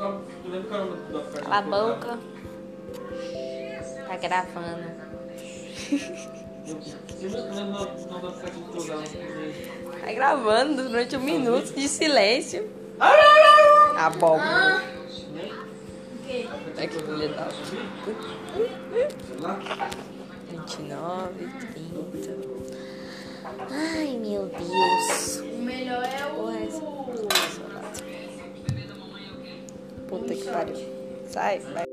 Cala a boca. Tá gravando. Tá gravando durante um minuto de silêncio. Abóbora. Olha que filha da puta. 29, 30. Ai, meu Deus. Puta que pariu. Sai, vai.